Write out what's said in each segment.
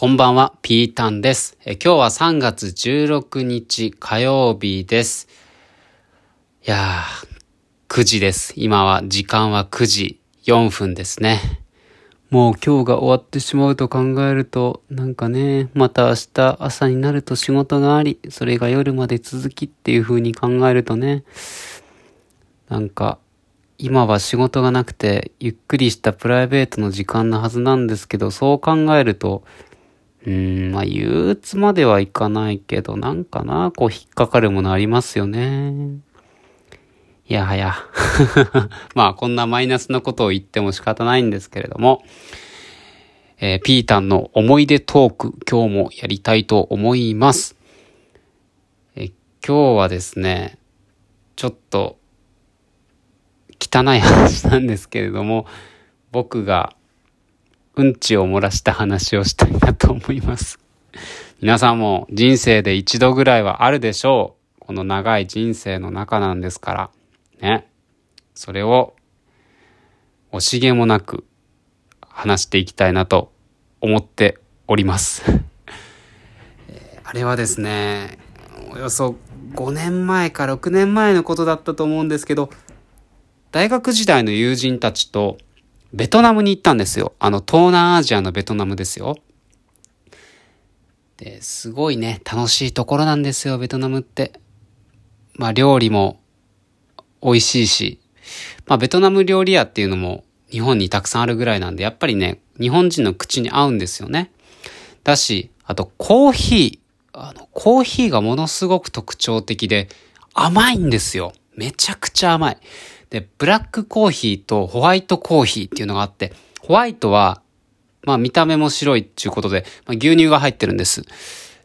こんばんは、ピータンです。え今日は3月16日火曜日です。いやー、9時です。今は時間は9時4分ですね。もう今日が終わってしまうと考えると、なんかね、また明日朝になると仕事があり、それが夜まで続きっていう風に考えるとね、なんか、今は仕事がなくて、ゆっくりしたプライベートの時間なはずなんですけど、そう考えると、うん、まあ、憂鬱まではいかないけど、なんかな、こう引っかかるものありますよね。いやはや。まあ、こんなマイナスなことを言っても仕方ないんですけれども、えー、ピータンの思い出トーク、今日もやりたいと思います。え今日はですね、ちょっと、汚い話なんですけれども、僕がうんちを漏らした話をしたいなと思います。皆さんも人生で一度ぐらいはあるでしょう。この長い人生の中なんですから。ね。それを惜しげもなく話していきたいなと思っております。あれはですね、およそ5年前か6年前のことだったと思うんですけど、大学時代の友人たちとベトナムに行ったんですよ。あの、東南アジアのベトナムですよ。で、すごいね、楽しいところなんですよ、ベトナムって。まあ、料理も美味しいし、まあ、ベトナム料理屋っていうのも日本にたくさんあるぐらいなんで、やっぱりね、日本人の口に合うんですよね。だし、あと、コーヒー。あの、コーヒーがものすごく特徴的で、甘いんですよ。めちゃくちゃ甘い。で、ブラックコーヒーとホワイトコーヒーっていうのがあって、ホワイトは、まあ見た目も白いっていうことで、まあ、牛乳が入ってるんです。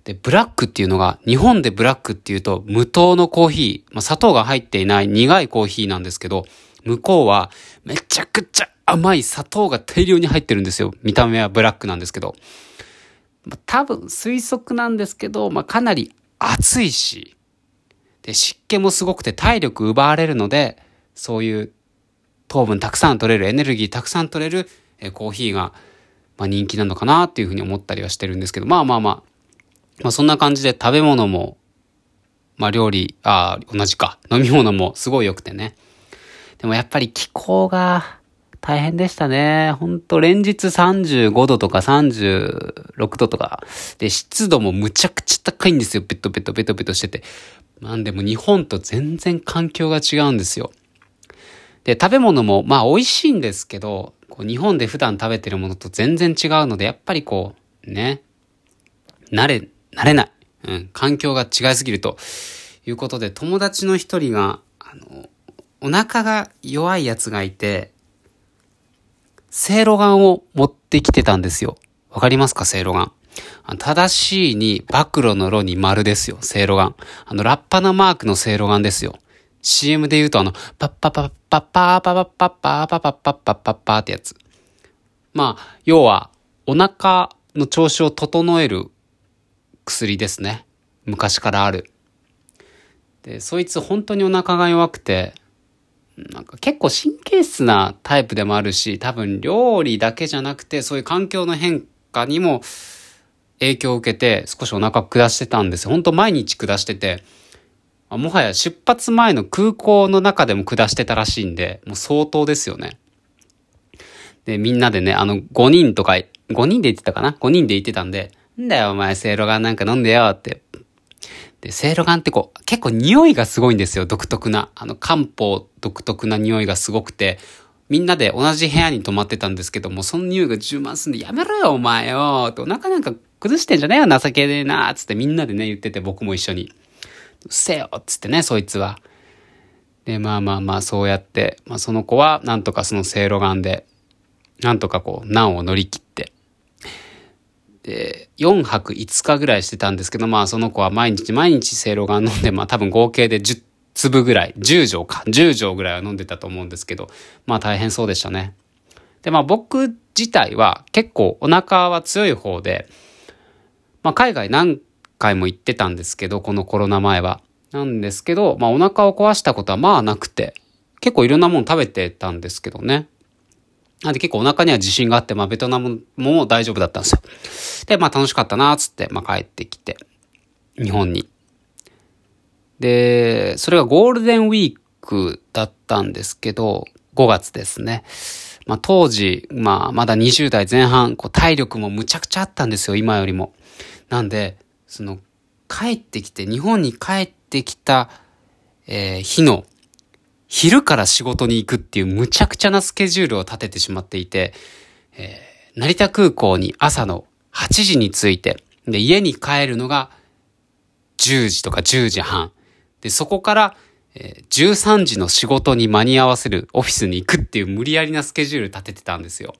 で、ブラックっていうのが、日本でブラックっていうと、無糖のコーヒー、まあ砂糖が入っていない苦いコーヒーなんですけど、向こうはめちゃくちゃ甘い砂糖が大量に入ってるんですよ。見た目はブラックなんですけど。まあ、多分推測なんですけど、まあかなり熱いし、で、湿気もすごくて体力奪われるので、そういう糖分たくさん取れる、エネルギーたくさん取れる、えコーヒーが、まあ、人気なのかなっていうふうに思ったりはしてるんですけど、まあまあまあ、まあそんな感じで食べ物も、まあ料理、ああ、同じか。飲み物もすごい良くてね。でもやっぱり気候が大変でしたね。ほんと連日35度とか36度とか。で、湿度もむちゃくちゃ高いんですよ。ベトベトベトベトしてて。なんでも日本と全然環境が違うんですよ。で、食べ物も、まあ美味しいんですけど、こう日本で普段食べてるものと全然違うので、やっぱりこう、ね、慣れ、慣れない。うん、環境が違いすぎるということで、友達の一人が、あの、お腹が弱いやつがいて、せいろがんを持ってきてたんですよ。わかりますか？せいろがん。正しいに、暴露の炉に丸ですよ、せいろがん。あの、ラッパなマークのせいろがんですよ。CM で言うとあの、パッパパッパッパーパパッパッパーパパッパッパッパッパってやつ。まあ、要は、お腹の調子を整える薬ですね。昔からある。で、そいつ本当にお腹が弱くて、なんか結構神経質なタイプでもあるし、多分料理だけじゃなくて、そういう環境の変化にも影響を受けて少しお腹下してたんですよ。本当毎日下してて、もはや出発前の空港の中でも下してたらしいんで、もう相当ですよね。で、みんなでね、あの、5人とか、5人で言ってたかな ?5 人で言ってたんで、んだよお前、セイロガンなんか飲んでよって。で、セイロガンってこう、結構匂いがすごいんですよ、独特な。あの、漢方独特な匂いがすごくて、みんなで同じ部屋に泊まってたんですけども、その匂いが充満するんで、やめろよ、お前よってお腹なんか崩してんじゃねえよ、情けねえなつってみんなでね、言ってて、僕も一緒に。っせよっつってね、そいつは。で、まあまあまあ、そうやって、まあその子は、なんとかそのせいろがんで、なんとかこう、難を乗り切って、で、4泊5日ぐらいしてたんですけど、まあその子は毎日毎日せいろがん飲んで、まあ多分合計で10粒ぐらい、10錠か、10錠ぐらいは飲んでたと思うんですけど、まあ大変そうでしたね。で、まあ僕自体は結構お腹は強い方で、まあ海外何回も行ってたんですけど、このコロナ前は。なんですけど、まあお腹を壊したことはまあなくて、結構いろんなもの食べてたんですけどね。なんで結構お腹には自信があって、まあベトナムも大丈夫だったんですよ。で、まあ楽しかったな、つって、まあ帰ってきて、日本に。で、それがゴールデンウィークだったんですけど、5月ですね。まあ当時、まあまだ20代前半、こう体力もむちゃくちゃあったんですよ、今よりも。なんで、その、帰ってきて、日本に帰ってきた、えー、日の、昼から仕事に行くっていうむちゃくちゃなスケジュールを立ててしまっていて、えー、成田空港に朝の8時に着いて、で、家に帰るのが10時とか10時半。で、そこから、えー、13時の仕事に間に合わせるオフィスに行くっていう無理やりなスケジュール立ててたんですよ。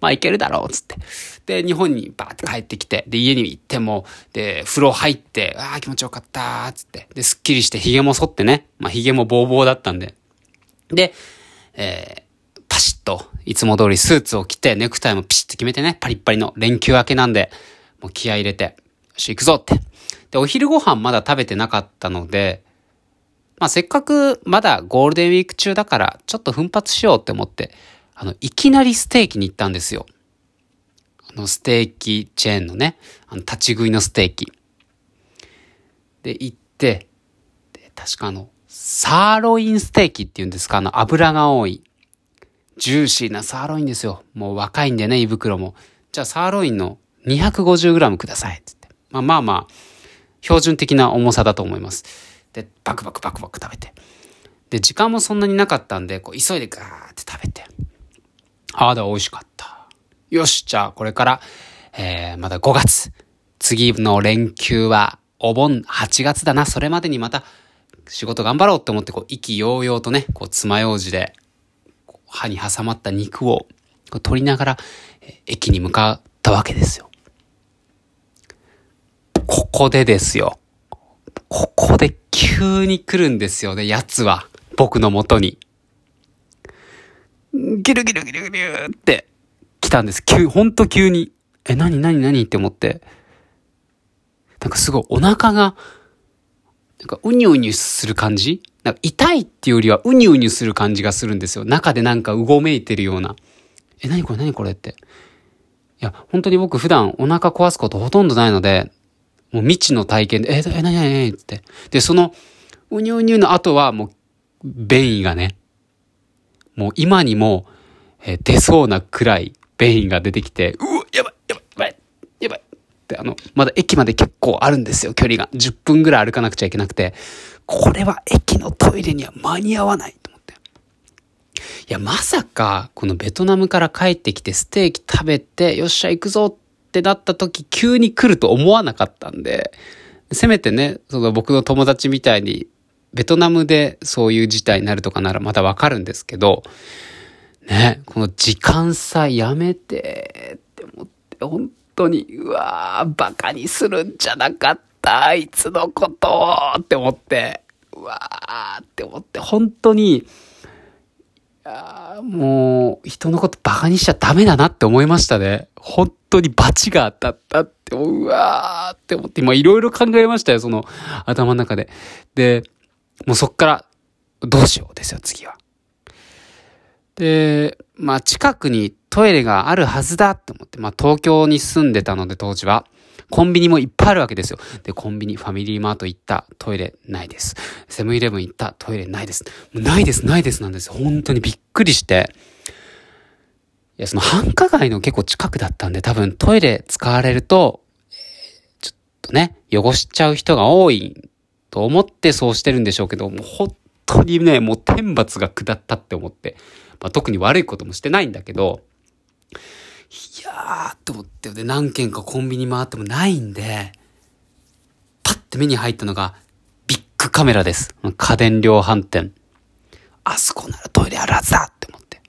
まあ行けるだろう、つって。で、日本にバーって帰ってきて、で、家に行っても、で、風呂入って、ああ、気持ちよかった、つって。で、すっきりして髭も剃ってね。まあ髭もボーボーだったんで。で、えー、パシッと、いつも通りスーツを着て、ネクタイもピシッと決めてね、パリッパリの連休明けなんで、もう気合入れて、よし、行くぞって。で、お昼ご飯まだ食べてなかったので、まあ、せっかくまだゴールデンウィーク中だから、ちょっと奮発しようって思って、あの、いきなりステーキに行ったんですよ。あの、ステーキチェーンのね、あの、立ち食いのステーキ。で、行って、で、確かあの、サーロインステーキっていうんですか、あの、油が多い。ジューシーなサーロインですよ。もう若いんでね、胃袋も。じゃあ、サーロインの 250g ください。ってって。まあまあまあ、標準的な重さだと思います。で、バクバクバクバク食べて。で、時間もそんなになかったんで、こう、急いでガーって食べて。ああ、だ、美味しかった。よし、じゃあ、これから、えー、まだ5月。次の連休は、お盆8月だな。それまでにまた、仕事頑張ろうって思って、こう、意気揚々とね、こう、爪楊枝で、歯に挟まった肉を、こう取りながら、駅に向かったわけですよ。ここでですよ。ここで急に来るんですよね、奴は。僕の元に。ギルギルギルギルって来たんです。急、ほんと急に。え、なになになにって思って。なんかすごいお腹が、なんかうにゅうにゅする感じ？なんか痛いっていうよりはうにゅうにゅする感じがするんですよ。中でなんかうごめいてるような。え、なにこれなにこれ？って。いや、本当に僕普段お腹壊すことほとんどないので、もう未知の体験で、え、え、なになになにって。で、その、うにゅうにゅうの後はもう、便意がね、もう今にも、えー、出そうなくらい便意が出てきて、うわ、やばい、やばい、やばい、やばい。ってあの、まだ駅まで結構あるんですよ、距離が。10分ぐらい歩かなくちゃいけなくて、これは駅のトイレには間に合わないと思って。いや、まさか、このベトナムから帰ってきてステーキ食べて、よっしゃ行くぞってなった時、急に来ると思わなかったんで、せめてね、その僕の友達みたいに、ベトナムでそういう事態になるとかならまだわかるんですけど、ね、この時間差やめてって思って、本当に、うわー、バカにするんじゃなかった、あいつのことって思って、うわーって思って、本当に、もう、人のことバカにしちゃダメだなって思いましたね。本当にバチが当たったって、うわーって思って、今いろいろ考えましたよ、その頭の中で。で、もうそっから、どうしようですよ、次は。で、まあ近くにトイレがあるはずだって思って、まあ東京に住んでたので当時は。コンビニもいっぱいあるわけですよ。で、コンビニ、ファミリーマート行った、トイレないです。セブンイレブン行った、トイレないです。ないです、ないですなんです。本当にびっくりして。いや、その繁華街の結構近くだったんで、多分トイレ使われると、え、ちょっとね、汚しちゃう人が多いと思ってそうしてるんでしょうけど、もう本当にね、もう天罰が下ったって思って。まあ、特に悪いこともしてないんだけど、いやーって思って、で、何軒かコンビニ回ってもないんで、パッて目に入ったのが、ビッグカメラです。家電量販店。あそこならトイレあるはずだって思って。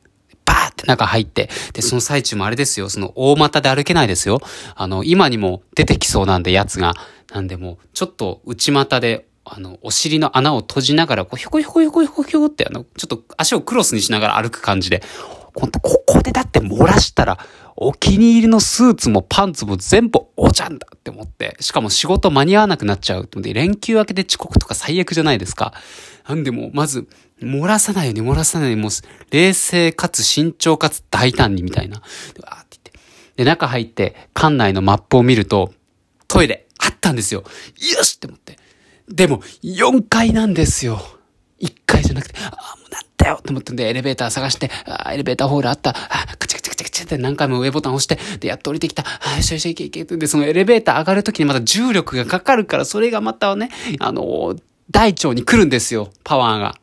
バーって中入って、で、その最中もあれですよ、その大股で歩けないですよ。あの、今にも出てきそうなんで、やつが。なんでもう、ちょっと内股で、あの、お尻の穴を閉じながら、こう、ひょこひょこひょこひょこひょこって、あの、ちょっと足をクロスにしながら歩く感じで、ここでだって漏らしたら、お気に入りのスーツもパンツも全部おちゃんだって思って、しかも仕事間に合わなくなっちゃうってで、連休明けで遅刻とか最悪じゃないですか。なんでも、まず、漏らさないように漏らさないように、もう、冷静かつ慎重かつ大胆にみたいな。で、わーって言って。で、中入って、館内のマップを見ると、トイレ、あったんですよ。よしって思って。でも、4階なんですよ。1階じゃなくて、ああ、もうなんだよって思ってんで、エレベーター探して、ああエレベーターホールあった、ああカチカチカチカチって何回も上ボタン押して、で、やっと降りてきた、あよしよし、いけいけって、で、そのエレベーター上がるときにまた重力がかかるから、それがまたね、あの大腸に来るんですよ、パワーが。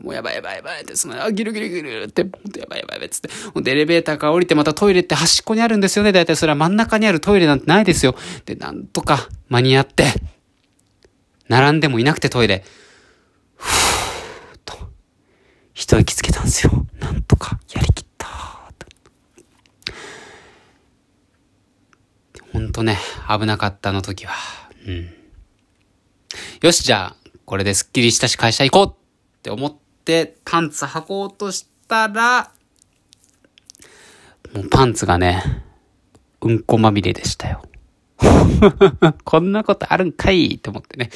もうやばいやばいやばいって、その、あ、ギルギルギルって、ほんとやばいやばいやばいっつって。ほんで、エレベーターから降りてまたトイレって端っこにあるんですよね。だいたいそれは真ん中にあるトイレなんてないですよ。で、なんとか間に合って、並んでもいなくてトイレ。ふーっと、一息つけたんですよ。なんとかやりきったほんとね、危なかったの時は。うん。よし、じゃあ、これですっきりしたし会社行こうって思ってパンツ履こうとしたら、もうパンツがね、うんこまみれでしたよ。こんなことあるんかいと思ってね。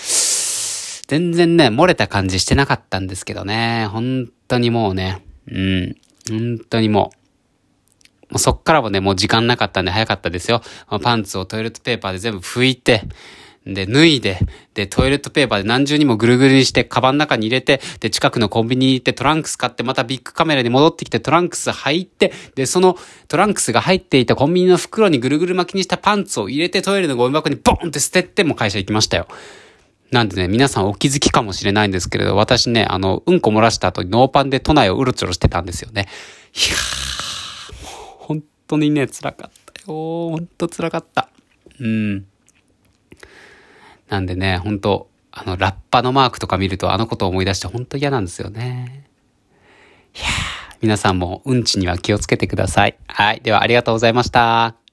全然ね、漏れた感じしてなかったんですけどね。本当にもうね、うん、本当にもう、もうそっからもね、もう時間なかったんで早かったですよ。パンツをトイレットペーパーで全部拭いて、で、脱いで、で、トイレットペーパーで何重にもぐるぐるにして、カバンの中に入れて、で、近くのコンビニに行ってトランクス買って、またビッグカメラに戻ってきてトランクス入って、で、そのトランクスが入っていたコンビニの袋にぐるぐる巻きにしたパンツを入れて、トイレのゴミ箱にボンって捨てても会社行きましたよ。なんでね、皆さんお気づきかもしれないんですけれど、私ね、あの、うんこ漏らした後にノーパンで都内をうろちょろしてたんですよね。いやー、もう本当にね、辛かったよ。本当辛かった。うん。なんでね、本当あの、ラッパのマークとか見るとあのことを思い出して本当嫌なんですよね。いやー、皆さんもうんちには気をつけてください。はい。ではありがとうございました。